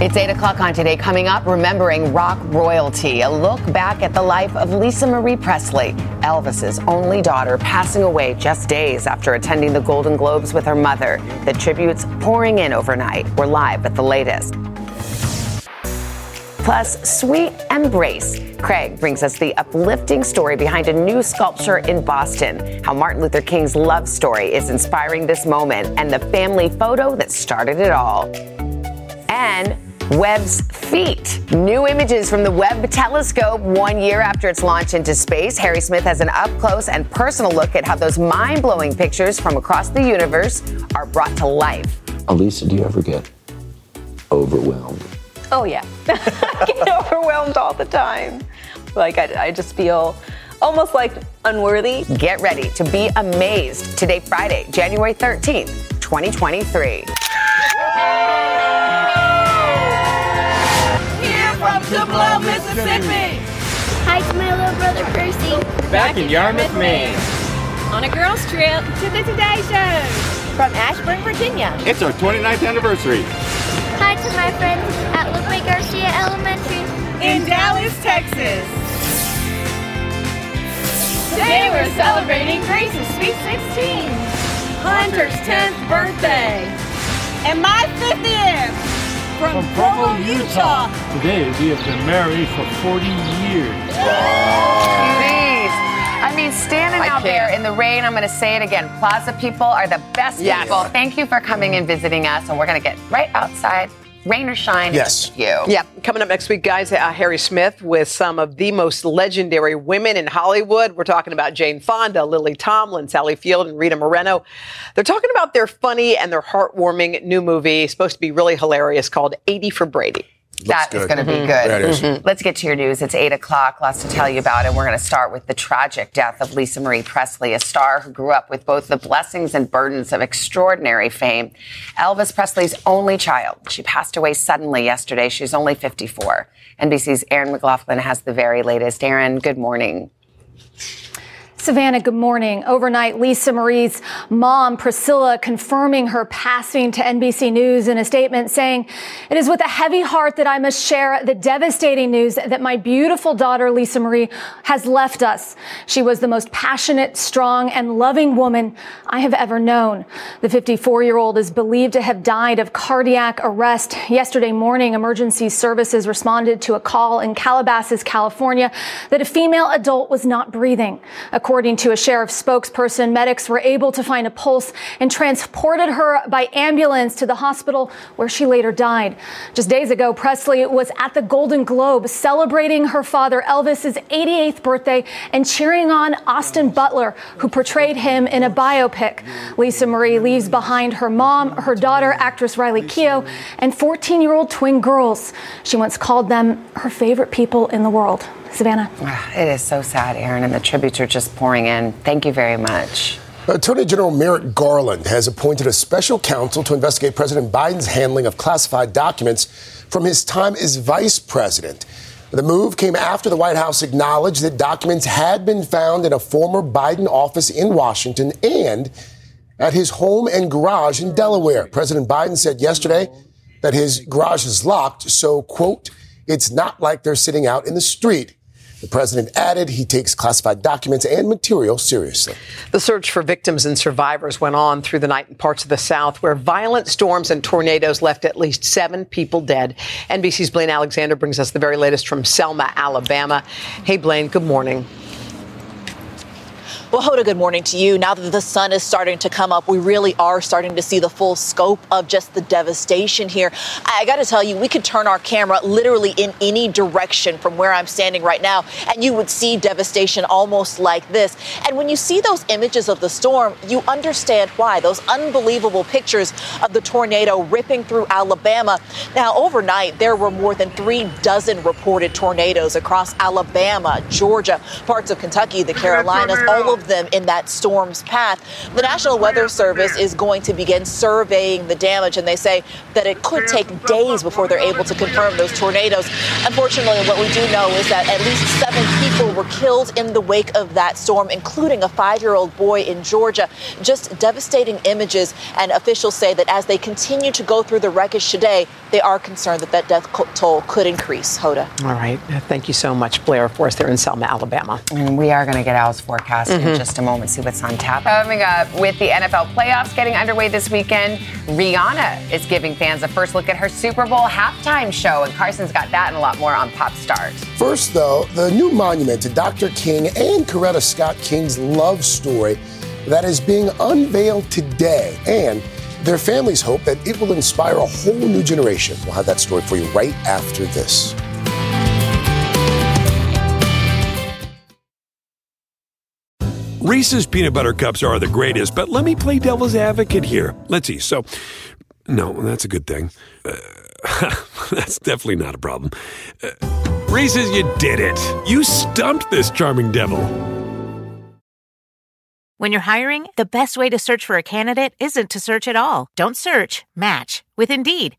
It's 8 o'clock on today. Coming up, remembering rock royalty. A look back at the life of Lisa Marie Presley, Elvis's only daughter, passing away just days after attending the Golden Globes with her mother. The tributes pouring in overnight. We're live at the latest. Plus, Sweet Embrace. Craig brings us the uplifting story behind a new sculpture in Boston. How Martin Luther King's love story is inspiring this moment, and the family photo that started it all. And Webb's feet. New images from the Webb telescope one year after its launch into space. Harry Smith has an up close and personal look at how those mind blowing pictures from across the universe are brought to life. Alyssa, do you ever get overwhelmed? Oh, yeah. I get overwhelmed all the time. Like, I, I just feel almost like unworthy. Get ready to be amazed today, Friday, January 13th, 2023. From Tupelo, Mississippi. Hi to my little brother Percy. Back in Yarmouth, Maine. On a girls' trip to the Today Show. From Ashburn, Virginia. It's our 29th anniversary. Hi to my friends at Lupe Garcia Elementary. In Dallas, Texas. Today we're celebrating Grace's Sweet 16. Hunter's 10th birthday. And my 50th from, from Provo, Utah. Today we have been married for 40 years. Please. I mean, standing I out there in the rain, I'm going to say it again. Plaza people are the best yes. people. Thank you for coming and visiting us, and we're going to get right outside rain or shine. Yes. You. Yeah. Coming up next week, guys, uh, Harry Smith with some of the most legendary women in Hollywood. We're talking about Jane Fonda, Lily Tomlin, Sally Field, and Rita Moreno. They're talking about their funny and their heartwarming new movie, supposed to be really hilarious, called 80 for Brady. That is going to mm-hmm. be good. Mm-hmm. Let's get to your news. It's 8 o'clock. Lots to tell you about. And we're going to start with the tragic death of Lisa Marie Presley, a star who grew up with both the blessings and burdens of extraordinary fame. Elvis Presley's only child. She passed away suddenly yesterday. She's only 54. NBC's Erin McLaughlin has the very latest. Erin, good morning. Savannah, good morning. Overnight, Lisa Marie's mom, Priscilla, confirming her passing to NBC News in a statement saying, It is with a heavy heart that I must share the devastating news that my beautiful daughter, Lisa Marie, has left us. She was the most passionate, strong, and loving woman I have ever known. The 54 year old is believed to have died of cardiac arrest. Yesterday morning, emergency services responded to a call in Calabasas, California, that a female adult was not breathing. According to a sheriff's spokesperson, medics were able to find a pulse and transported her by ambulance to the hospital where she later died. Just days ago, Presley was at the Golden Globe celebrating her father Elvis's 88th birthday and cheering on Austin Butler, who portrayed him in a biopic. Lisa Marie leaves behind her mom, her daughter, actress Riley Keough, and 14 year old twin girls. She once called them her favorite people in the world. Savannah. Ah, it is so sad, Erin, and the tributes are just pouring in. Thank you very much. Attorney General Merrick Garland has appointed a special counsel to investigate President Biden's handling of classified documents from his time as vice president. The move came after the White House acknowledged that documents had been found in a former Biden office in Washington and at his home and garage in Delaware. President Biden said yesterday that his garage is locked, so, quote, it's not like they're sitting out in the street. The president added he takes classified documents and material seriously. The search for victims and survivors went on through the night in parts of the South where violent storms and tornadoes left at least seven people dead. NBC's Blaine Alexander brings us the very latest from Selma, Alabama. Hey, Blaine, good morning. Well, Hoda, good morning to you. Now that the sun is starting to come up, we really are starting to see the full scope of just the devastation here. I got to tell you, we could turn our camera literally in any direction from where I'm standing right now, and you would see devastation almost like this. And when you see those images of the storm, you understand why. Those unbelievable pictures of the tornado ripping through Alabama. Now, overnight, there were more than three dozen reported tornadoes across Alabama, Georgia, parts of Kentucky, the Carolinas, all of them in that storm's path. The National Weather Service is going to begin surveying the damage, and they say that it could take days before they're able to confirm those tornadoes. Unfortunately, what we do know is that at least seven people were killed in the wake of that storm, including a five year old boy in Georgia. Just devastating images, and officials say that as they continue to go through the wreckage today, they are concerned that that death toll could increase. Hoda. All right. Thank you so much, Blair, for us there in Selma, Alabama. And we are going to get Al's forecast mm-hmm. In just a moment, see what's on tap. Coming up, with the NFL playoffs getting underway this weekend, Rihanna is giving fans a first look at her Super Bowl halftime show, and Carson's got that and a lot more on Pop Start. First, though, the new monument to Dr. King and Coretta Scott King's love story that is being unveiled today. And their families hope that it will inspire a whole new generation. We'll have that story for you right after this. Reese's peanut butter cups are the greatest, but let me play devil's advocate here. Let's see. So, no, that's a good thing. Uh, that's definitely not a problem. Uh, Reese's, you did it. You stumped this charming devil. When you're hiring, the best way to search for a candidate isn't to search at all. Don't search, match with Indeed.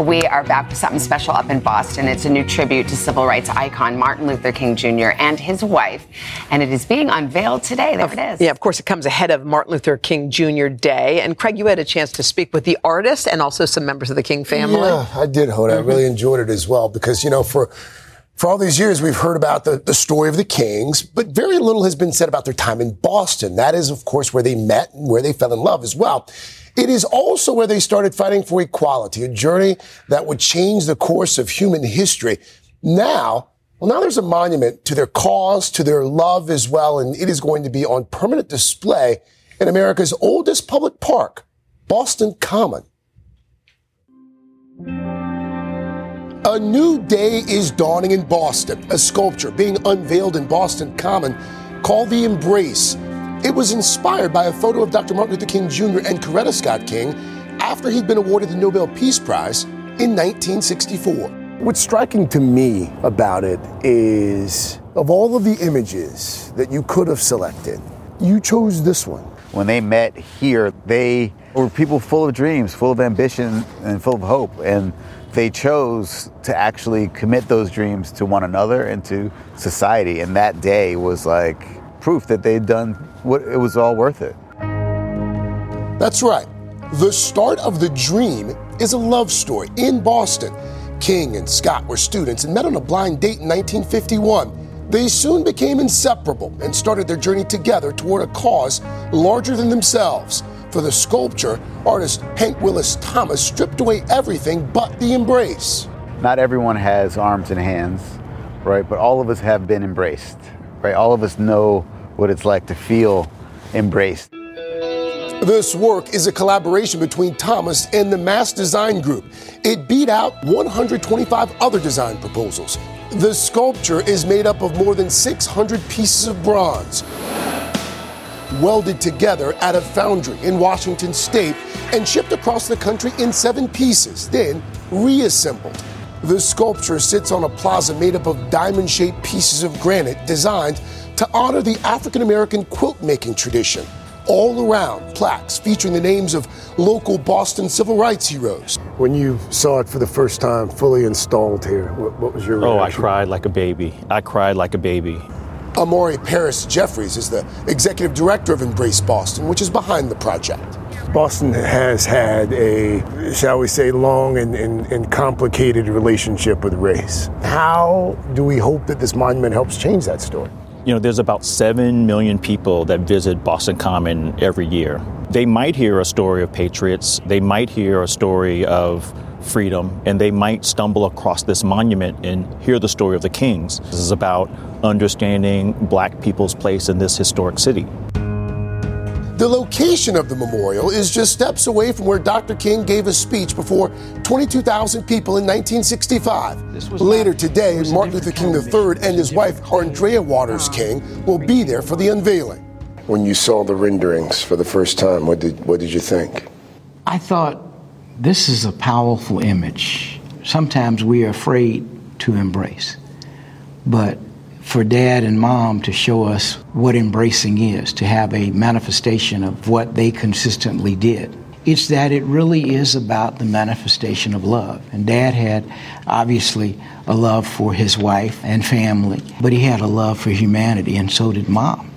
We are back with something special up in Boston. It's a new tribute to civil rights icon Martin Luther King Jr. and his wife, and it is being unveiled today. There it is. Yeah, of course, it comes ahead of Martin Luther King Jr. Day. And Craig, you had a chance to speak with the artist and also some members of the King family. Yeah, I did, Hoda. Mm-hmm. I really enjoyed it as well because, you know, for for all these years, we've heard about the, the story of the Kings, but very little has been said about their time in Boston. That is, of course, where they met and where they fell in love as well. It is also where they started fighting for equality, a journey that would change the course of human history. Now, well, now there's a monument to their cause, to their love as well, and it is going to be on permanent display in America's oldest public park, Boston Common. A new day is dawning in Boston. A sculpture being unveiled in Boston Common called The Embrace it was inspired by a photo of Dr. Martin Luther King Jr. and Coretta Scott King after he'd been awarded the Nobel Peace Prize in 1964. What's striking to me about it is of all of the images that you could have selected, you chose this one. When they met here, they were people full of dreams, full of ambition, and full of hope. And they chose to actually commit those dreams to one another and to society. And that day was like proof that they'd done what it was all worth it. That's right. The start of the dream is a love story in Boston. King and Scott were students and met on a blind date in 1951. They soon became inseparable and started their journey together toward a cause larger than themselves. For the sculpture, artist Hank Willis Thomas stripped away everything but the embrace. Not everyone has arms and hands, right? But all of us have been embraced, right? All of us know what it's like to feel embraced. This work is a collaboration between Thomas and the Mass Design Group. It beat out 125 other design proposals. The sculpture is made up of more than 600 pieces of bronze. welded together at a foundry in Washington state and shipped across the country in seven pieces, then reassembled. The sculpture sits on a plaza made up of diamond shaped pieces of granite designed to honor the African American quilt making tradition. All around, plaques featuring the names of local Boston civil rights heroes. When you saw it for the first time, fully installed here, what, what was your reaction? Oh, I cried like a baby. I cried like a baby. Imari Paris Jeffries is the executive director of Embrace Boston, which is behind the project. Boston has had a, shall we say, long and, and, and, complicated relationship with race. How do we hope that this monument helps change that story? You know, there's about 7 million people that visit Boston Common every year. They might hear a story of patriots, they might hear a story of freedom, and they might stumble across this monument and hear the story of the kings. This is about understanding black people's place in this historic city. The location of the memorial is just steps away from where Dr. King gave a speech before 22,000 people in 1965. Later today, Martin Luther King III and his wife, Arndrea Waters King, will be there for the unveiling. When you saw the renderings for the first time, what did, what did you think? I thought this is a powerful image. Sometimes we are afraid to embrace. But for dad and mom to show us what embracing is, to have a manifestation of what they consistently did. It's that it really is about the manifestation of love. And dad had obviously a love for his wife and family, but he had a love for humanity, and so did mom.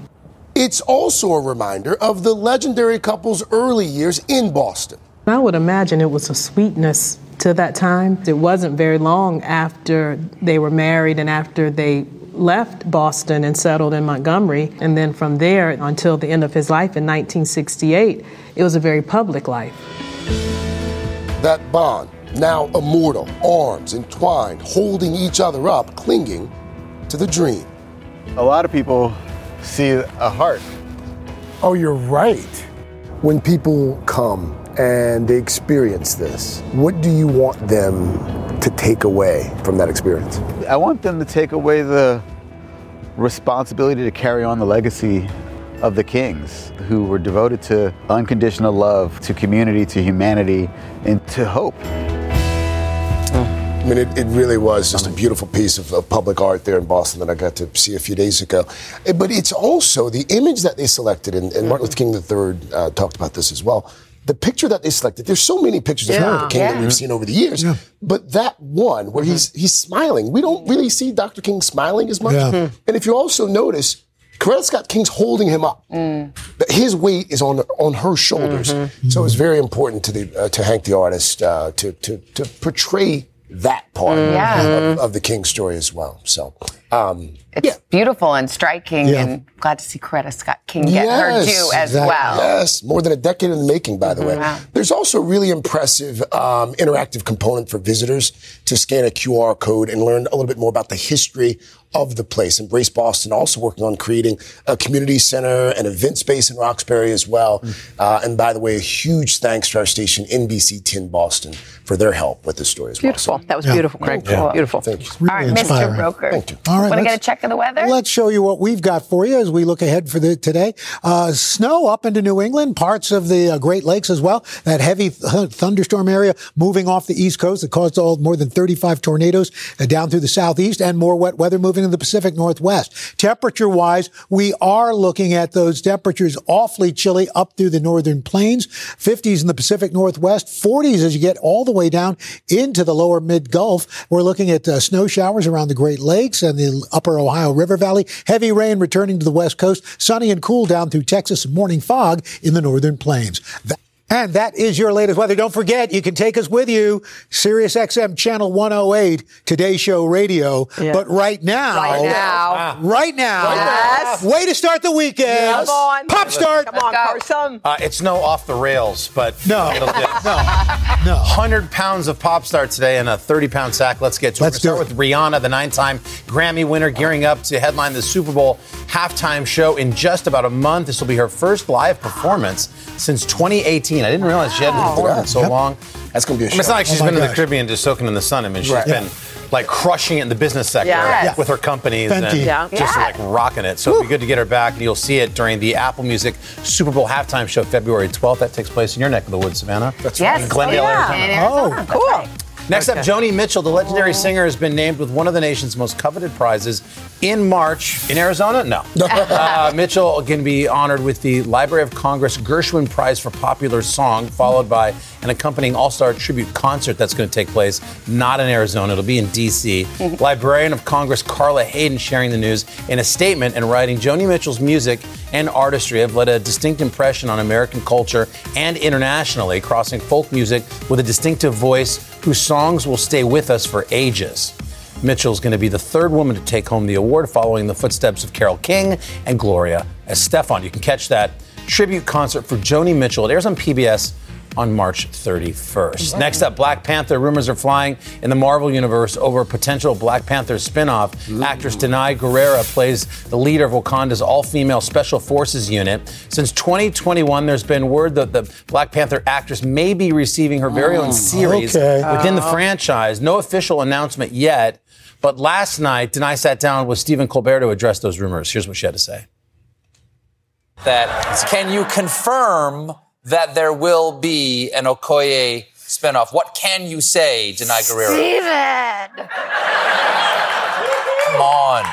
It's also a reminder of the legendary couple's early years in Boston. I would imagine it was a sweetness to that time. It wasn't very long after they were married and after they left Boston and settled in Montgomery. And then from there until the end of his life in 1968, it was a very public life. That bond, now immortal, arms entwined, holding each other up, clinging to the dream. A lot of people see a heart. Oh, you're right. When people come and they experience this, what do you want them to take away from that experience? I want them to take away the responsibility to carry on the legacy of the kings who were devoted to unconditional love, to community, to humanity, and to hope. I mean, it, it really was just a beautiful piece of, of, public art there in Boston that I got to see a few days ago. Eh, but it's also the image that they selected, and, and Martin Luther King III uh, talked about this as well the picture that they selected, there's so many pictures of Dr. King yeah. that we've seen over the years, yeah. but that one where mm-hmm. he's he's smiling, we don't really see Dr. King smiling as much. Yeah. Mm-hmm. And if you also notice, Coretta Scott King's holding him up. Mm. His weight is on on her shoulders, mm-hmm. so it's very important to the uh, to Hank the artist uh, to to to portray that part of, of, the King story as well. So. Um, it's yeah. beautiful and striking, yeah. and glad to see Coretta Scott King get yes, her due as exactly. well. Yes, more than a decade in the making, by the mm-hmm. way. Wow. There's also a really impressive um, interactive component for visitors to scan a QR code and learn a little bit more about the history of the place. Embrace Boston also working on creating a community center and event space in Roxbury as well. Mm. Uh, and by the way, a huge thanks to our station NBC 10 Boston for their help with this story as well. Beautiful. That was yeah. beautiful, Craig. Yeah. Beautiful. Thank you. Really All right, inspiring. Mr. Broker. Thank you. All right. Want to get a check of the weather? Let's show you what we've got for you as we look ahead for the today. Uh, snow up into New England, parts of the uh, Great Lakes as well. That heavy th- thunderstorm area moving off the East Coast that caused all more than 35 tornadoes uh, down through the Southeast and more wet weather moving in the Pacific Northwest. Temperature wise, we are looking at those temperatures awfully chilly up through the northern plains, 50s in the Pacific Northwest, 40s as you get all the way down into the lower mid Gulf. We're looking at uh, snow showers around the Great Lakes and the upper Ohio River Valley. Heavy rain returning to the west coast. Sunny and cool down through Texas. Morning fog in the northern plains. That- and that is your latest weather. Don't forget, you can take us with you. Sirius XM channel 108, Today Show Radio. Yeah. But right now, right now, right now, yes. way to start the weekend. Yes. Come on. Pop start. Come on, Carson. Uh, it's no off the rails, but no, it'll do. no, no. 100 pounds of pop start today and a 30 pound sack. Let's get to Let's it. start with Rihanna, the nine time Grammy winner, gearing up to headline the Super Bowl halftime show in just about a month. This will be her first live performance since 2018. I didn't realize she hadn't performed in so Yep. long. That's going to be a I mean, it's not like she's Oh my been in the. Caribbean just soaking in the sun. I mean, she's Right. been like crushing it in the business sector Yes. with her companies Fenty. and Yeah. just Yeah. like rocking it. So it'll be good to get her back, and you'll see it during the Apple Music Super Bowl halftime show February 12th. That takes place in your neck of the woods, Savannah. That's Yes. In Glendale, Oh, yeah. Arizona. Arizona. Oh. Cool. Next up, Joni Mitchell, the legendary singer, has been named with one of the nation's most coveted prizes in March. In Arizona. No, uh, Mitchell going to be honored with the Library of Congress Gershwin Prize for Popular Song, followed by an accompanying all-star tribute concert that's going to take place not in Arizona. It'll be in D.C. Mm-hmm. Librarian of Congress Carla Hayden sharing the news in a statement and writing Joni Mitchell's music and artistry have led a distinct impression on American culture and internationally, crossing folk music with a distinctive voice whose songs will stay with us for ages. Mitchell's going to be the third woman to take home the award, following the footsteps of Carole King and Gloria Estefan. You can catch that tribute concert for Joni Mitchell. It airs on PBS on March 31st. Next up, Black Panther. Rumors are flying in the Marvel Universe over a potential Black Panther spinoff. Actress Danai Gurira plays the leader of Wakanda's all female Special Forces unit. Since 2021, there's been word that the Black Panther actress may be receiving her very own oh, series okay. within the uh. franchise. No official announcement yet. But last night, Danai sat down with Stephen Colbert to address those rumors. Here's what she had to say. that can you confirm that there will be an Okoye spinoff? What can you say, Danai Gurira? Stephen! Come on.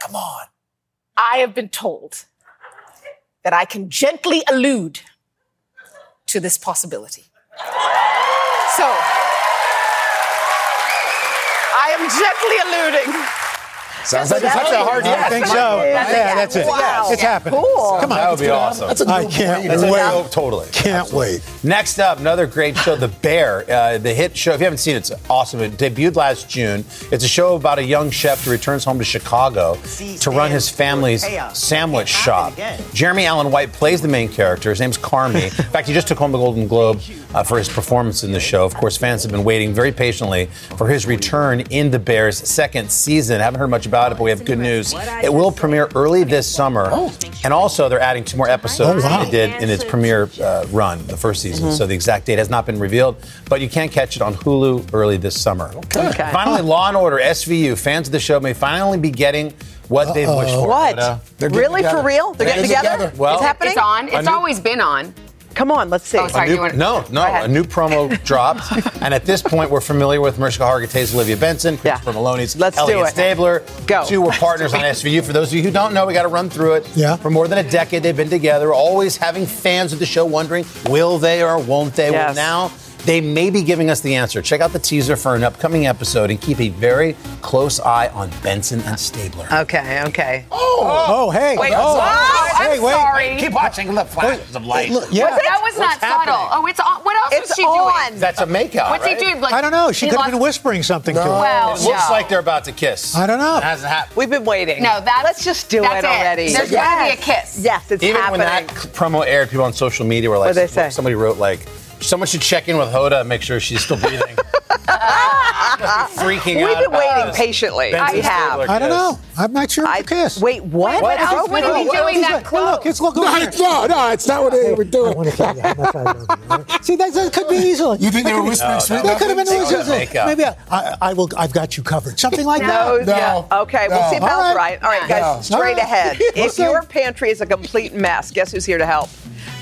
Come on. I have been told that I can gently allude to this possibility. So, I am gently alluding. Sounds like it's That's a hard happening. I think so. Yeah, that's it. Wow. It's happening. Cool. Come on. That would be awesome. That's a I new can't brain. wait. Oh, totally. Can't wait. Next up, another great show, The Bear. Uh, the hit show, if you haven't seen it, it's awesome. It debuted last June. It's a show about a young chef who returns home to Chicago to run his family's sandwich shop. Jeremy Allen White plays the main character. His name's Carmy. In fact, he just took home the Golden Globe uh, for his performance in the show. Of course, fans have been waiting very patiently for his return in The Bear's second season. Haven't heard much about it, but we have good news. It will premiere early this summer. And also, they're adding two more episodes Oh, wow. than they did in its premiere uh, run, the first season. So the exact date has not been revealed, but you can catch it on Hulu early this summer. Okay. Finally, Law and Order SVU. Fans of the show may finally be getting what they've wished for. What? Hoda. They're getting Really? For real? They're getting getting together? together. Well, it's happening? It's on. It's new- always been on. Come on, let's see. Oh, sorry. A new- you wanna- no, no, a new promo dropped, and at this point, we're familiar with Mariska Hargitay's Olivia Benson, Christopher Meloni's Let's do Elliot it. Stabler. Go. Two were partners on SVU. For those of you who don't know, we got to run through it. Yeah. For more than a decade, they've been together, always having fans of the show wondering, will they or won't they? Well, Yes. now they may be giving us the answer. Check out the teaser for an upcoming episode and keep a very close eye on Benson and Stabler. Okay, okay. Oh, oh, oh hey. Wait, oh, oh, hey, I'm wait. sorry. Keep watching the flashes of light. Look, yeah. That was not What's happening? subtle. Oh, it's on. What else It's was she on. doing? That's a makeout. What's right? he doing? Like, I don't know. She could have been whispering something to him. Well, It looks no. like they're about to kiss. I don't know. It hasn't happened. We've been waiting. No, that Let's just do that's it already. There's got to be a kiss. Yes, it's Even happening. when that promo aired, people on social media were like, What'd they say? somebody wrote like, someone should check in with Hoda and make sure she's still breathing. Freaking We've out. been waiting this. patiently. Benson we have. I don't know. I'm not sure I of the kiss. Wait, what? What else How- would he be doing He's that like, close? Look, it's look. No, it's, no, no, it's not what they were I doing. want to tell you how much I love you. all right? See, that, that could be easily. You think they were whispering oh, sweet That could have been They easy. could make up. Maybe I, I, I will. I've got you covered. Something like No, that. No. yeah. Okay, we'll see if All Al's right. right. All right, guys, No. straight ahead. If your pantry is a complete mess, guess who's here to help?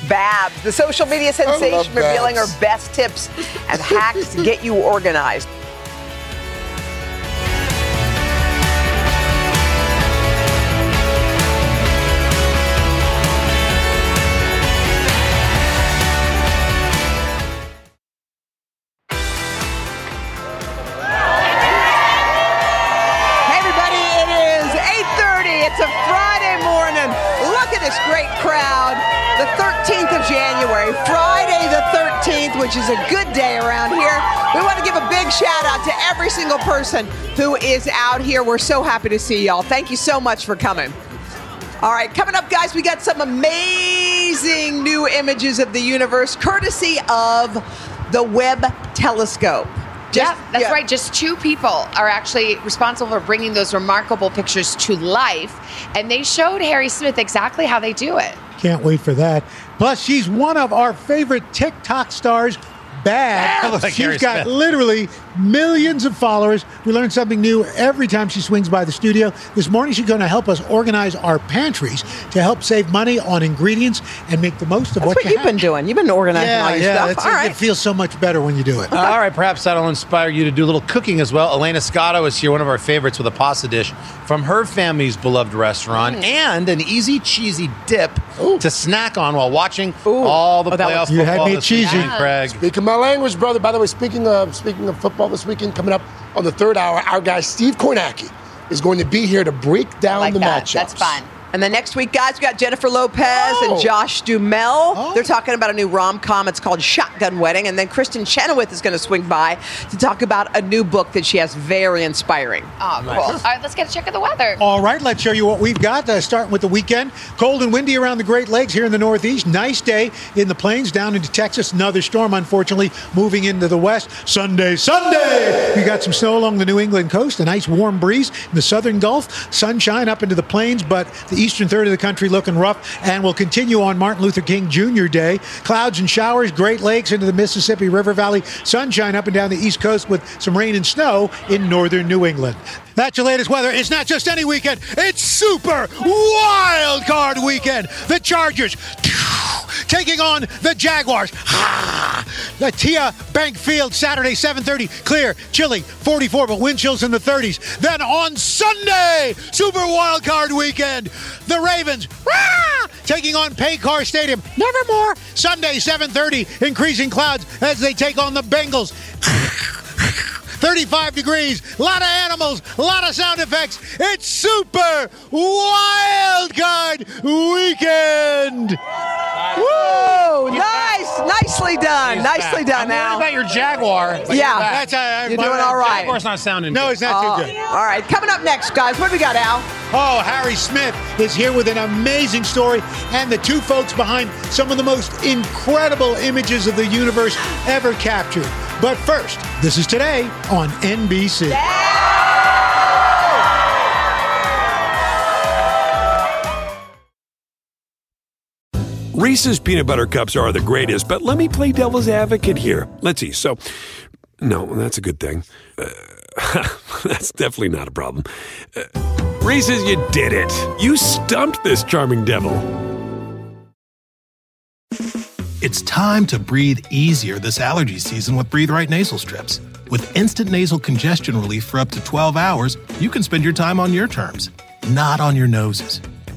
Babs, the social media sensation revealing her best tips and hacks to get you organized. Single who is out here. We're so happy to see y'all. Thank you so much for coming. All right, coming up, guys, we got some amazing new images of the universe courtesy of the Webb telescope. Just- yeah, that's yeah. right. Just two people are actually responsible for bringing those remarkable pictures to life. And they showed Harry Smith exactly how they do it. Can't wait for that. Plus, she's one of our favorite TikTok stars, bad. Looks like She's Harry got Smith. literally millions of followers. We learn something new every time she swings by the studio. This morning, she's going to help us organize our pantries to help save money on ingredients and make the most of That's what, what you you've have. been doing. You've been organizing yeah, all your yeah, stuff. it's- All right. It feels so much better when you do it. All right, perhaps that'll inspire you to do a little cooking as well. Elaina Scotto is here, one of our favorites, with a pasta dish from her family's beloved restaurant Mm. and an easy, cheesy dip to snack on while watching all the Oh, that playoff was- You had me this cheesy. weekend, Craig. Speaking my language, brother. By the way, speaking of speaking of football this weekend, coming up on the third hour, our guy Steve Kornacki is going to be here to break down the matchups. And then next week, guys, we got Jennifer Lopez and Josh Duhamel. They're talking about a new rom com. It's called Shotgun Wedding. And then Kristin Chenoweth is going to swing by to talk about a new book that she has very inspiring. Oh, cool. All right, let's get a check of the weather. All right, let's show you what we've got. Uh, starting with the weekend, cold and windy around the Great Lakes here in the Northeast. Nice day in the plains down into Texas. Another storm, unfortunately, moving into the west. Sunday, Sunday. We got some snow along the New England coast. A nice warm breeze in the southern Gulf. Sunshine up into the plains, but the eastern third of the country looking rough. And will continue on Martin Luther King Jr. Day. Clouds and showers, Great Lakes into the Mississippi River Valley. Sunshine up and down the east coast with some rain and snow in northern New England. That's your latest weather. It's not just any weekend, it's Super Wild Card Weekend. The Chargers taking on the Jaguars. The TIAA Bank Field, Saturday, 7:30. Clear, chilly, 44, but wind chills in the 30s. Then on Sunday, Super Wild Card Weekend, the Ravens rah, taking on Paycor Stadium. Nevermore. Sunday, 7:30. Increasing clouds as they take on the Bengals. 35 degrees, a lot of animals, a lot of sound effects. It's Super Wild Card Weekend. Whoa, nice. Nicely done. Nicely done I'm now. worried about your Jaguar. Yeah. you're. That's, uh, You're doing all right. Jaguar's not sounding No, good. it's not Uh, too good. All right, coming up next, guys. What do we got, Al? Oh, Harry Smith is here with an amazing story and the two folks behind some of the most incredible images of the universe ever captured. But first, this is today on NBC. Reese's peanut butter cups are the greatest, but let me play devil's advocate here. Let's see. So, no, that's a good thing. Uh, that's definitely not a problem. Uh, Reese's, you did it. You stumped this charming devil. It's time to breathe easier this allergy season with Breathe Right nasal strips. With instant nasal congestion relief for up to 12 hours, you can spend your time on your terms, not on your noses.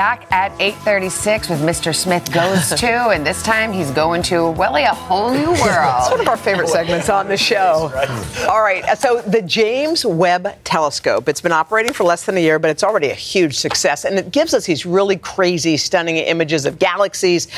Back at 8:36 with Mr. Smith goes to, and this time he's going to really a whole new world. It's one of our favorite segments on the show. All right, uh, so the James Webb Telescope, it's been operating for less than a year, but it's already a huge success. And it gives us these really crazy, stunning images of galaxies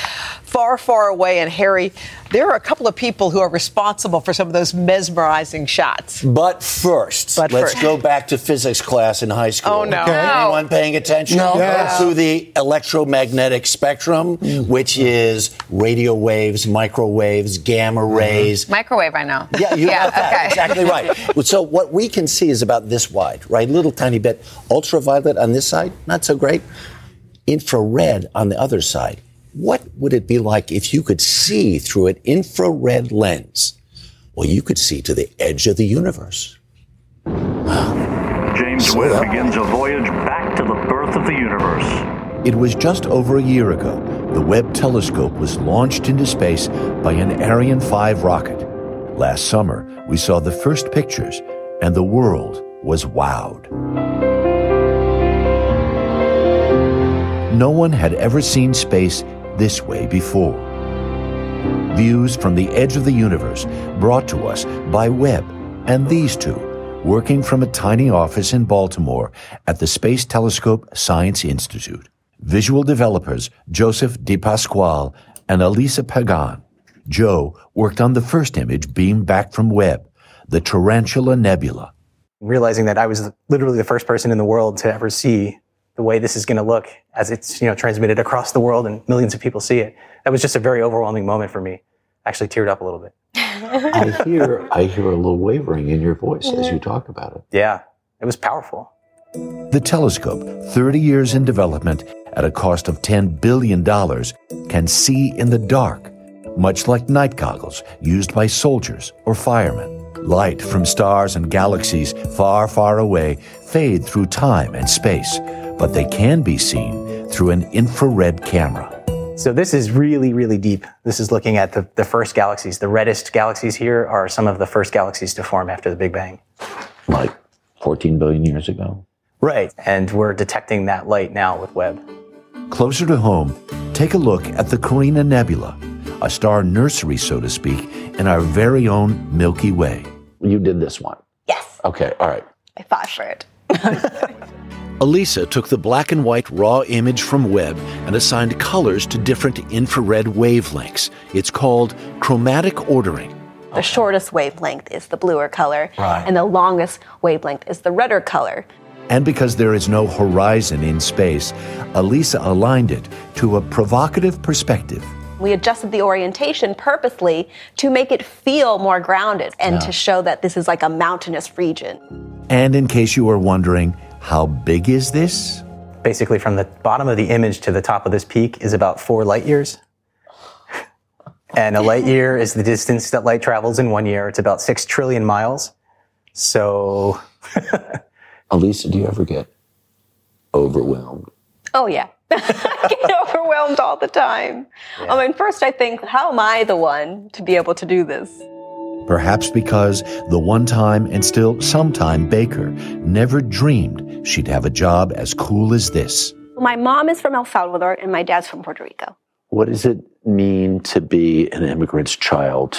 far, far away. And Harry, there are a couple of people who are responsible for some of those mesmerizing shots. But first, But let's first. go back to physics class in high school. Oh, no. Okay. No. Anyone paying attention? No. Yes. To the electromagnetic spectrum, which is radio waves, microwaves, gamma mm-hmm. rays. Microwave, I know. Yeah, you yeah, got that. okay. Exactly right. So what we can see is about this wide, right? Little tiny bit. Ultraviolet on this side, not so great. Infrared on the other side. What would it be like if you could see through an infrared lens? Well, you could see to the edge of the universe. James Webb begins a voyage back to the birth of the universe. It was just over a year ago the Webb telescope was launched into space by an Ariane 5 rocket. Last summer, we saw the first pictures, and the world was wowed. No one had ever seen space this way before. Views from the edge of the universe brought to us by Webb and these two, working from a tiny office in Baltimore at the Space Telescope Science Institute. Visual developers Joseph DePasquale and Alyssa Pagan. Joe worked on the first image beamed back from Webb, the Tarantula Nebula. realizing that I was literally the first person in the world to ever see the way this is going to look as it's you know transmitted across the world and millions of people see it. That was just a very overwhelming moment for me. I actually teared up a little bit. I hear I hear a little wavering in your voice as you talk about it. Yeah, it was powerful. The telescope, 30 years in development at a cost of $10 billion, can see in the dark, much like night goggles used by soldiers or firemen. Light from stars and galaxies far, far away fade through time and space, but they can be seen through an infrared camera. So this is really, really deep. This is looking at the, the first galaxies. The reddest galaxies here are some of the first galaxies to form after the Big Bang. Like 14 billion years ago. Right. And we're detecting that light now with Webb. Closer to home, take a look at the Carina Nebula, a star nursery, so to speak, in our very own Milky Way. You did this one. Yes. Okay, all right. I fought for it. Alyssa took the black and white raw image from Webb and assigned colors to different infrared wavelengths. It's called chromatic ordering. The shortest wavelength is the bluer color, Right. and the longest wavelength is the redder color. And because there is no horizon in space, Alyssa aligned it to a provocative perspective. We adjusted the orientation purposely to make it feel more grounded and Yeah. to show that this is like a mountainous region. And in case you are wondering, how big is this? Basically, from the bottom of the image to the top of this peak is about four light years. And a light year is the distance that light travels in one year. It's about six trillion miles. So, Alyssa, do you ever get overwhelmed? Oh, yeah. I get overwhelmed all the time. I mean, first I think, how am I the one to be able to do this? Perhaps because the one time and still sometime baker never dreamed she'd have a job as cool as this. My mom is from El Salvador and my dad's from Puerto Rico. What does it mean to be an immigrant's child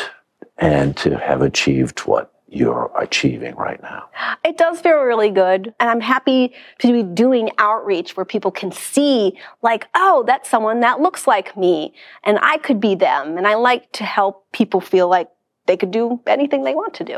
and to have achieved what you're achieving right now? It does feel really good. And I'm happy to be doing outreach where people can see, like, oh, that's someone that looks like me and I could be them. And I like to help people feel like they could do anything they want to do.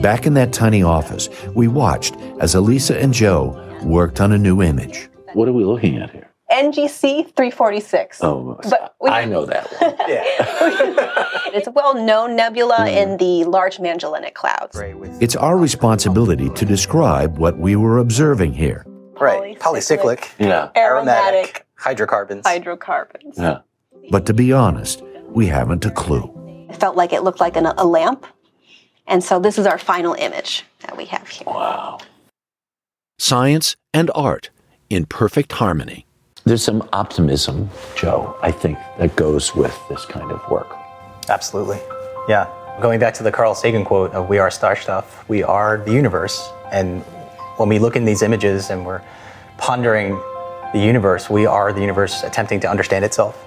Back in that tiny office, we watched as Alyssa and Joe worked on a new image. What are we looking at here? NGC 346. Oh, But we- I know that one. It's a well known nebula hmm. in the Large Magellanic Clouds. It's our responsibility to describe what we were observing here. right. Polycyclic, Yeah. Aromatic hydrocarbons. hydrocarbons. Yeah. But to be honest, we haven't a clue. It felt like it looked like an, a lamp. And so this is our final image that we have here. Wow. Science and art in perfect harmony. There's some optimism, Joe, I think, that goes with this kind of work. Absolutely. Yeah. Going back to the Carl Sagan quote of We are star stuff, we are the universe. And when we look in these images and we're pondering the universe, we are the universe attempting to understand itself.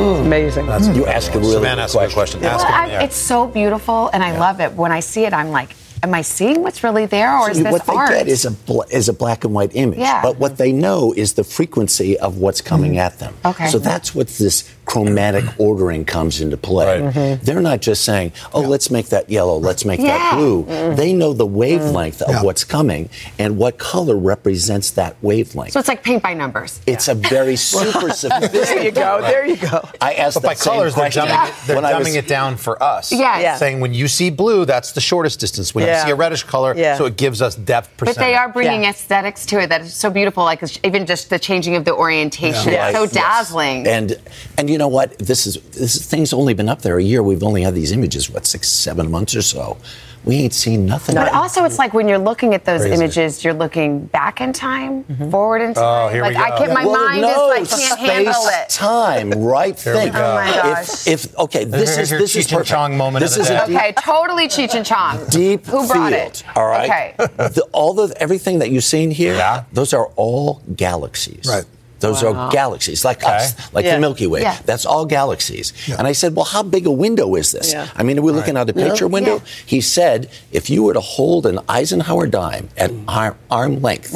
Mm. Amazing. Mm. you ask a really Savannah, good ask a good question. Ask him I, it's so beautiful, and I love it. When I see it, I'm like, am I seeing what's really there, or is See, this what they art? get is a bl- is a black and white image. Yeah. But what they know is the frequency of what's coming mm-hmm. at them. Okay. So that's what this chromatic ordering comes into play. Right. Mhm. They're not just saying, "Oh, let's make that yellow, let's make that Yeah. blue." Mhm. They know the wavelength of what's coming and what color represents that wavelength. so it's like paint by numbers. it's a very super sophisticated. There you go. There you go. I asked But by that same colors, they're question dumbing, it, they're dumbing was- it down for us. Yeah. Yeah. Saying when you see blue, that's the shortest distance. When Yeah. you see a reddish color, Yeah. so it gives us depth But they are bringing aesthetics to it that is so beautiful, like even just the changing of the orientation. It's so Right, yes. dazzling. And and you know what? This is this thing's only been up there a year. We've only had these images, what six, seven months or so. We ain't seen nothing. But also, it's like when you're looking at those Crazy. images, you're looking back in time, forward in oh, time. Oh, here like we I can't, my Well, mind no, is like can't handle space, it. Time, right Here we thing. go. Oh my gosh. If, if okay, this Here's is this is Cheech and perfect. Chong moment This of is the a day. deep, Okay, totally Cheech and Chong. deep Who brought field. it? All right. Okay. The, all the everything that you've seen here, those are all galaxies. Right. Those Wow. are galaxies, like us, like Yeah. the Milky Way. Yeah. That's all galaxies. And I said, well, how big a window is this? Yeah. I mean, are we looking Right. at a picture Yeah. window? Yeah. He said, if you were to hold an Eisenhower dime at Mm-hmm. arm, arm length,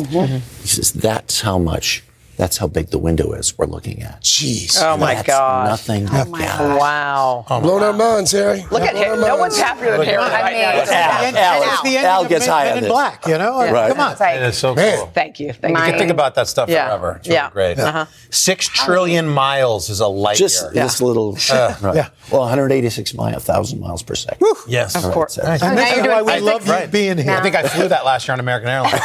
he says, that's how much That's how big the window is we're looking at. Jeez. Oh my That's gosh. Nothing. Oh my gosh. Wow. Blown our minds, Harry. Look at him. No one's happier than Harry at right him. now. Al, It's the end- Al, it's the ending Al of gets Men, high on in. Black, you know? Right. Come on. It is so Man. cool. Thank you. Thank You you. can think about that stuff Yeah. forever. It's really Yeah. great. Uh-huh. Six trillion miles is a light Just year. this little. Uh, right. yeah. Well, 186 miles, 1,000 miles per second. Yes. Of course. And this is why we love you being here. I think I flew that last year on American Airlines.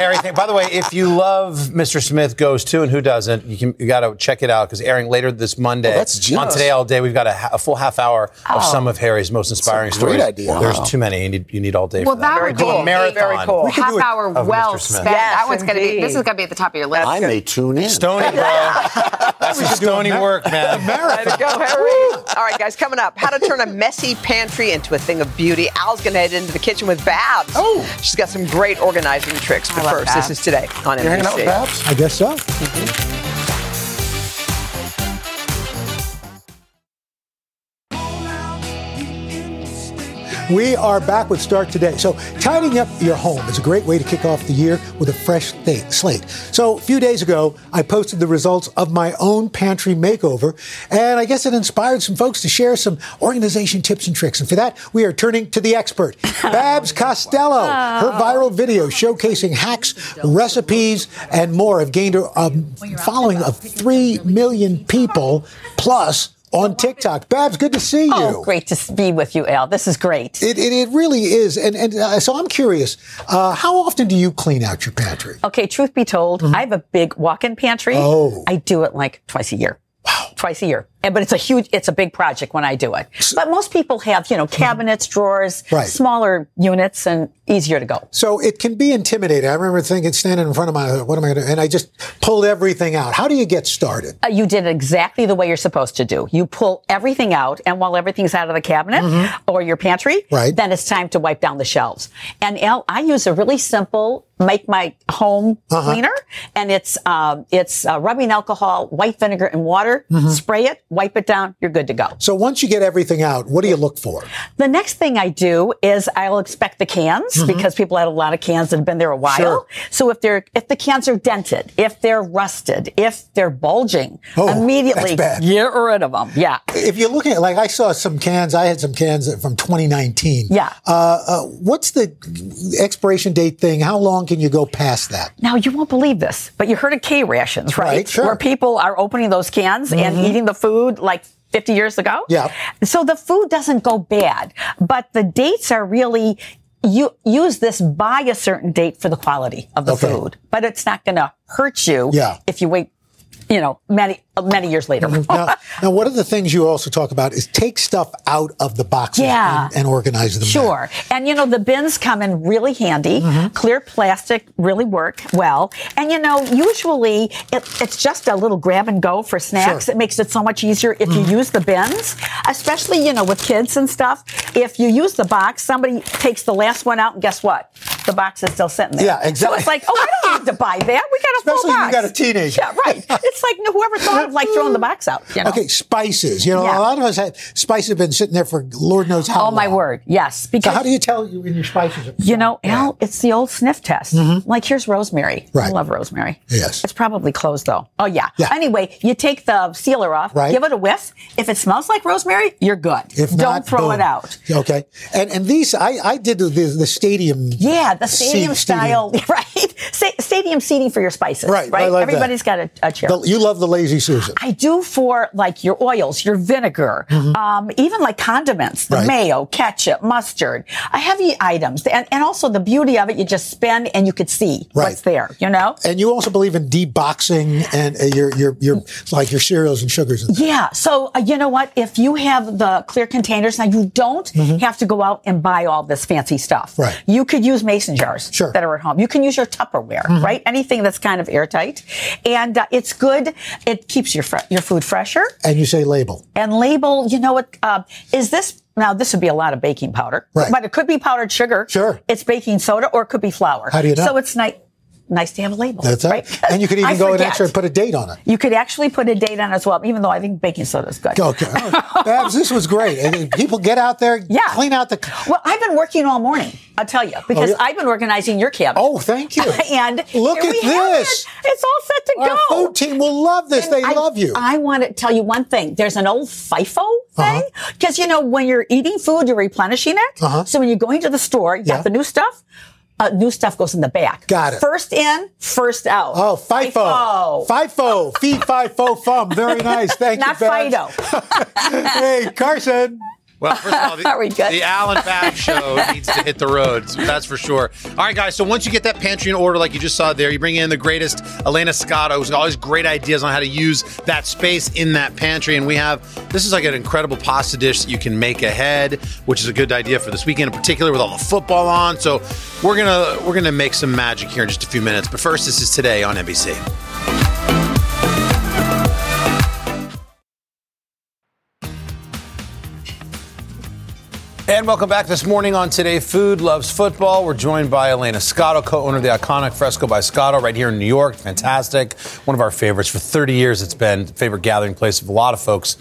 Harry, thank, by the way, if you love Mr. Smith Goes To and who doesn't, you can you got to check it out because airing later this Monday Oh, that's on. Today All Day. We've got a, a full half hour of Oh. some of Harry's most inspiring That's a great stories. idea. There's Wow. too many. You need you need all day. Well, for that. that would Do be a marathon. Very cool. We half do hour well spent. Yes, that one's gonna be. This is gonna be at the top of your list. I may tune in. Stony, bro. That's some stony work, man. Way to go, Harry. All right, guys, coming up, how to turn a messy pantry into a thing of beauty. Al's going to head into the kitchen with Babs. Oh. She's got some great organizing tricks. But love first, Babs. this is today on You're hanging out with NBC. Babs? I guess so. Mm-hmm. We are back with Start Today. So, tidying up your home is a great way to kick off the year with a fresh slate. So, a few days ago, I posted the results of my own pantry makeover, and I guess it inspired some folks to share some organization tips and tricks. And for that, we are turning to the expert, Babs Costello. Her viral video showcasing hacks, recipes, and more have gained a um, following of 3 million people plus on TikTok. Babs, good to see you. Oh, great to be with you, Al. This is great. It, it, it really is. And, and uh, so I'm curious, uh, how often do you clean out your pantry? Okay, truth be told, I have a big walk-in pantry. Oh. I do it like twice a year. Wow. Twice a year. And, but it's a huge, it's a big project when I do it. But most people have, you know, cabinets, drawers, Right. smaller units and easier to go. So it can be intimidating. I remember thinking, standing in front of my, what am I going to do? And I just pulled everything out. How do you get started? Uh, you did exactly the way you're supposed to do. You pull everything out, and while everything's out of the cabinet or your pantry, Right. then it's time to wipe down the shelves. And Al, I use a really simple make my home Uh-huh. cleaner, and it's um, it's uh, rubbing alcohol, white vinegar, and water. Mhm. Spray it, wipe it down. You're good to go. So once you get everything out, what do you look for? The next thing I do is I'll inspect the cans Mhm. because people had a lot of cans that have been there a while. Sure. So if they're if the cans are dented, if they're rusted, if they're bulging, Oh, immediately get rid of them. Yeah. If you're looking at, like, I saw some cans, I had some cans from 2019. Yeah. Uh, uh, what's the expiration date thing? How long can you go past that? Now you won't believe this, but you heard of K rations, right? Right, sure. Where people are opening those cans and Mhm. eating the food like 50 years ago. Yeah. So the food doesn't go bad, but the dates are really you use this by a certain date for the quality of the Okay. food, but it's not going to hurt you Yeah. if you wait, you know, many many years later. now, now, one of the things you also talk about is take stuff out of the boxes Yeah. and, and organize them. Sure. And you know, the bins come in really handy. Mm-hmm. Clear plastic really work well. And you know, usually it, it's just a little grab and go for snacks. Sure. It makes it so much easier if Mm-hmm. you use the bins, especially, you know, with kids and stuff. If you use the box, somebody takes the last one out and guess what? The box is still sitting there. Yeah, exactly. So it's like, oh, I don't need to buy that. We got a full Especially if you got a teenager. Yeah, right. It's like whoever thought of like throwing the box out. You know? Okay, spices. You know, Yeah. a lot of us have spices have been sitting there for Lord knows how oh, long. Oh long. my word. Yes. So Because how do you tell you when your spices are You know, Al, it's the old sniff test. Mm-hmm. Like here's rosemary. Right. I love rosemary. Yes. It's probably closed though. Oh yeah. Yeah. Anyway, you take the sealer off, Right. give it a whiff. If it smells like rosemary, you're good. If Don't not, throw boom. it out. Okay, and and these I I did the, the stadium. Yeah, the stadium seat- style, right? Sta- stadium seating for your spices, Right, right? Like that. Everybody's got a, a chair. The- you love the lazy Susan. I do for like your oils, your vinegar, um, even like condiments, the Mm-hmm. Right. mayo, ketchup, mustard, uh, heavy items. And, and also the beauty of it, you just spend and you could see Right. what's there, you know? And you also believe in deboxing and uh, your your your like your cereals and sugars. And Yeah. So uh, you know what? If you have the clear containers now, you don't have to go out and buy all this fancy stuff. Mm-hmm. Right. You could use mason jars Sure. that are at home. You can use your Tupperware, Mhm. right? Anything that's kind of airtight, and uh, it's good. It keeps your fre- your food fresher. and you say label. And label. You know what? Uh, is this? Now, this would be a lot of baking powder, Right. but it could be powdered sugar. Sure. It's baking soda, or it could be flour. How do you know? So it's nice. Nice to have a label. That's right. And you could I even go an forget. extra and put a date on it. You could actually put a date on it as well, even though I think baking soda is good. Okay. Babs, this was great. And People get out there, Yeah. clean out the. Well, I've been working all morning. I'll tell you because yeah? I've been organizing your cabinet. Oh, thank you. and Look at we have this. it. It's all set to Our go. Our food team will love this. And they I- love you. I want to tell you one thing. There's an old FIFO Uh-huh. thing because you know when you're eating food, you're replenishing it. Uh-huh. So when you're going to the store, you Yeah. got the new stuff. Uh, new stuff goes in the back. Got it. First in, first out. Oh, FIFO. FIFO. Feed FIFO FUM. Very nice. Thank Not you, Babs. Fido. hey, Carson. Well, first of all, the, we the Alan Babb show needs to hit the road. That's for sure. All right, guys. So once you get that pantry in order, like you just saw there, you bring in the greatest Elaina Scotto, who's got all these great ideas on how to use that space in that pantry. And we have this is like an incredible pasta dish that you can make ahead, which is a good idea for this weekend in particular with all the football on. So we're gonna we're gonna make some magic here in just a few minutes. But first, this is today on NBC. And welcome back this morning on Today Food Loves Football. We're joined by Elaina Scotto, co-owner of the iconic Fresco by Scotto right here in New York. Fantastic. One of our favorites. For 30 years it's been favorite gathering place of a lot of folks.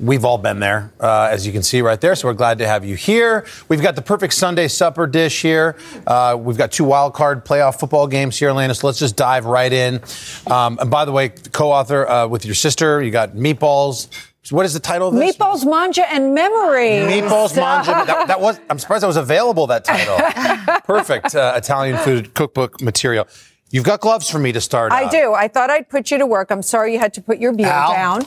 We've all been there, uh, as you can see right there. So we're glad to have you here. We've got the perfect Sunday supper dish here. Uh, we've got two wild card playoff football games here, Elaina. So let's just dive right in. Um, and by the way, co-author uh, with your sister, you got Meatballs. What is the title of this? Meatballs, Mangia, and memories. Meatballs, mangia. That, that was. I'm surprised that was available. That title. Perfect uh, Italian food cookbook material. You've got gloves for me to start. I out. do. I thought I'd put you to work. I'm sorry you had to put your beer Al. down.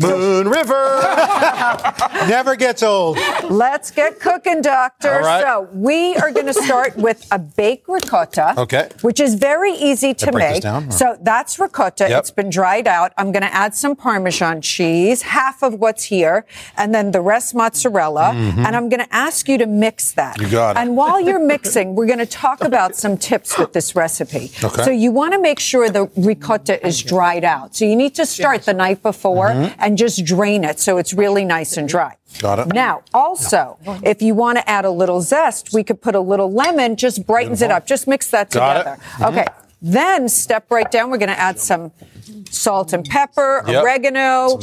Moon River never gets old. Let's get cooking, doctor. All right. So we are going to start with a baked ricotta. Okay. Which is very easy to Can I this make. down, So that's ricotta. Yep. It's been dried out. I'm going to add some Parmesan cheese, half of what's here, and then the rest mozzarella. Mhm. And I'm going to ask you to mix that. You got it. And while you're mixing, we're going to talk about some tips with this recipe. Okay. So you want to make sure the ricotta is dried out. So you need to start the night before mm-hmm. and just drain it so it's really nice and dry. Got it. Now, also, if you want to add a little zest, we could put a little lemon, just brightens it up. Just mix that Got it. together. Mhm. Okay. Then step right down. We're going to add some salt and pepper, Yep. oregano,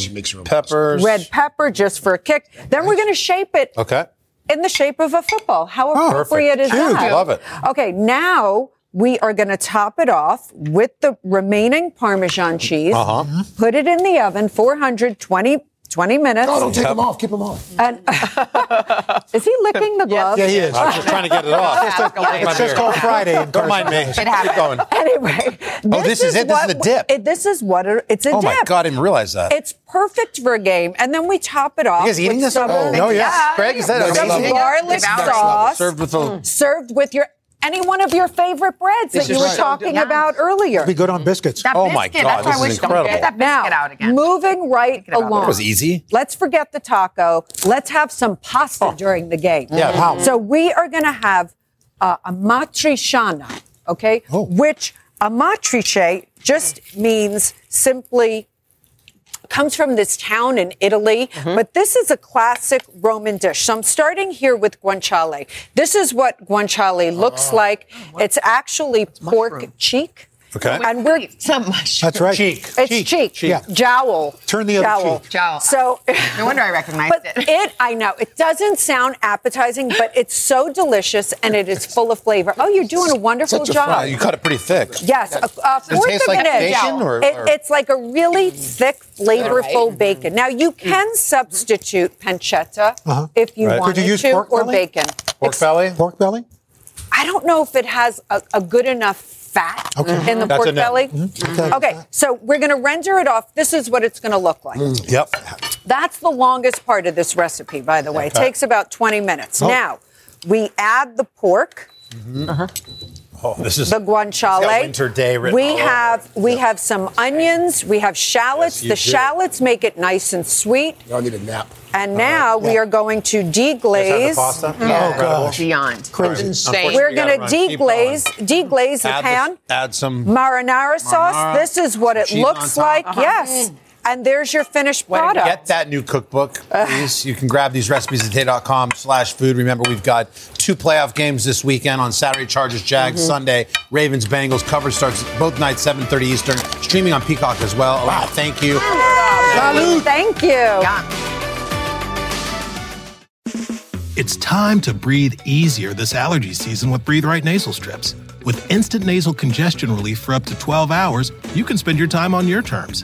peppers, red pepper just for a kick. Then we're going to shape it Okay. in the shape of a football. How Oh, appropriate perfect. is Cute. that? Love it. Okay, now we are going to top it off with the remaining Parmesan cheese. Uh-huh. Put it in the oven, 420 20 minutes. No, don't take them off. Keep them on. And is he licking the glove? Yeah, he is. I'm just trying to get it off. It's just, it's just called Friday. Don't mind me. Carson. Keep going. Anyway, Oh, this is it? This is what- the dip. it- this is what it, it's a Oh dip. my god, I didn't realize that. It's perfect for a game, and then we top it off. You guys eating this? some- Oh, oh, yeah. Greg, is that some amazing? garlic sauce Served with a- served with your any one of your favorite breads This that you were right. talking about earlier. Be good on biscuits. Oh my god, this is incredible. now, moving right along. That was easy. Let's forget the taco. Let's have some pasta during the game. Yeah, wow. So we are going to have uh, amatriciana, okay? Oh. Which Amatrice just means simply comes from this town in Italy, but this is a classic Roman dish. So I'm starting here with guanciale. This is what guanciale looks like. It's actually pork cheek. Okay. And we're so much. That's right. Cheek. it's cheek. Yeah. Jowl. Turn the other Jowl. cheek. Jowl. So No wonder I recognized but it. I know it doesn't sound appetizing, but it's so delicious and it is full of flavor. Oh, you're doing a wonderful Such a job. fry. You cut it pretty thick. Yes, a, a Does it fourth taste of like an inch. bacon or- It- it's like a really thick, flavorful bacon. Now you can substitute pancetta Uh-huh. if you Right. wanted Could you use to, pork or belly? bacon. Pork belly? Pork belly? I don't know if it has a, a good enough fat Okay. in the That's pork a no. belly. Mm-hmm. Mm-hmm. Okay. Okay, so we're going to render it off. This is what it's going to look like. Mm. Yep. That's the longest part of this recipe, by the way. It takes about 20 minutes. Oh. Now, we add the pork, mm-hmm. uh-huh. Oh, this is the guanciale. It's got winter day written we all over have we have some onions, we have shallots. Yes, the do. shallots make it nice and sweet. Y'all need a nap. And now we are going to deglaze. pasta. Oh, gosh. Beyond. Crazy. Insane. We're going gotta to deglaze deglaze the Add, pan. the, add some. Marinara sauce. This is what it looks like. Uh-huh. Yes. And there's your finished product. Get that new cookbook, please. you can grab these recipes at today.com slash food. Remember, we've got two playoff games this weekend on Saturday, Chargers, Jags, Mhm. Sunday, Ravens, Bengals. Coverage starts both nights, 7.30 Eastern. Streaming on Peacock as well. Alana, thank you. Salud. Thank you. It's time to breathe easier this allergy season with Breathe Right nasal strips. With instant nasal congestion relief for up to 12 hours, you can spend your time on your terms,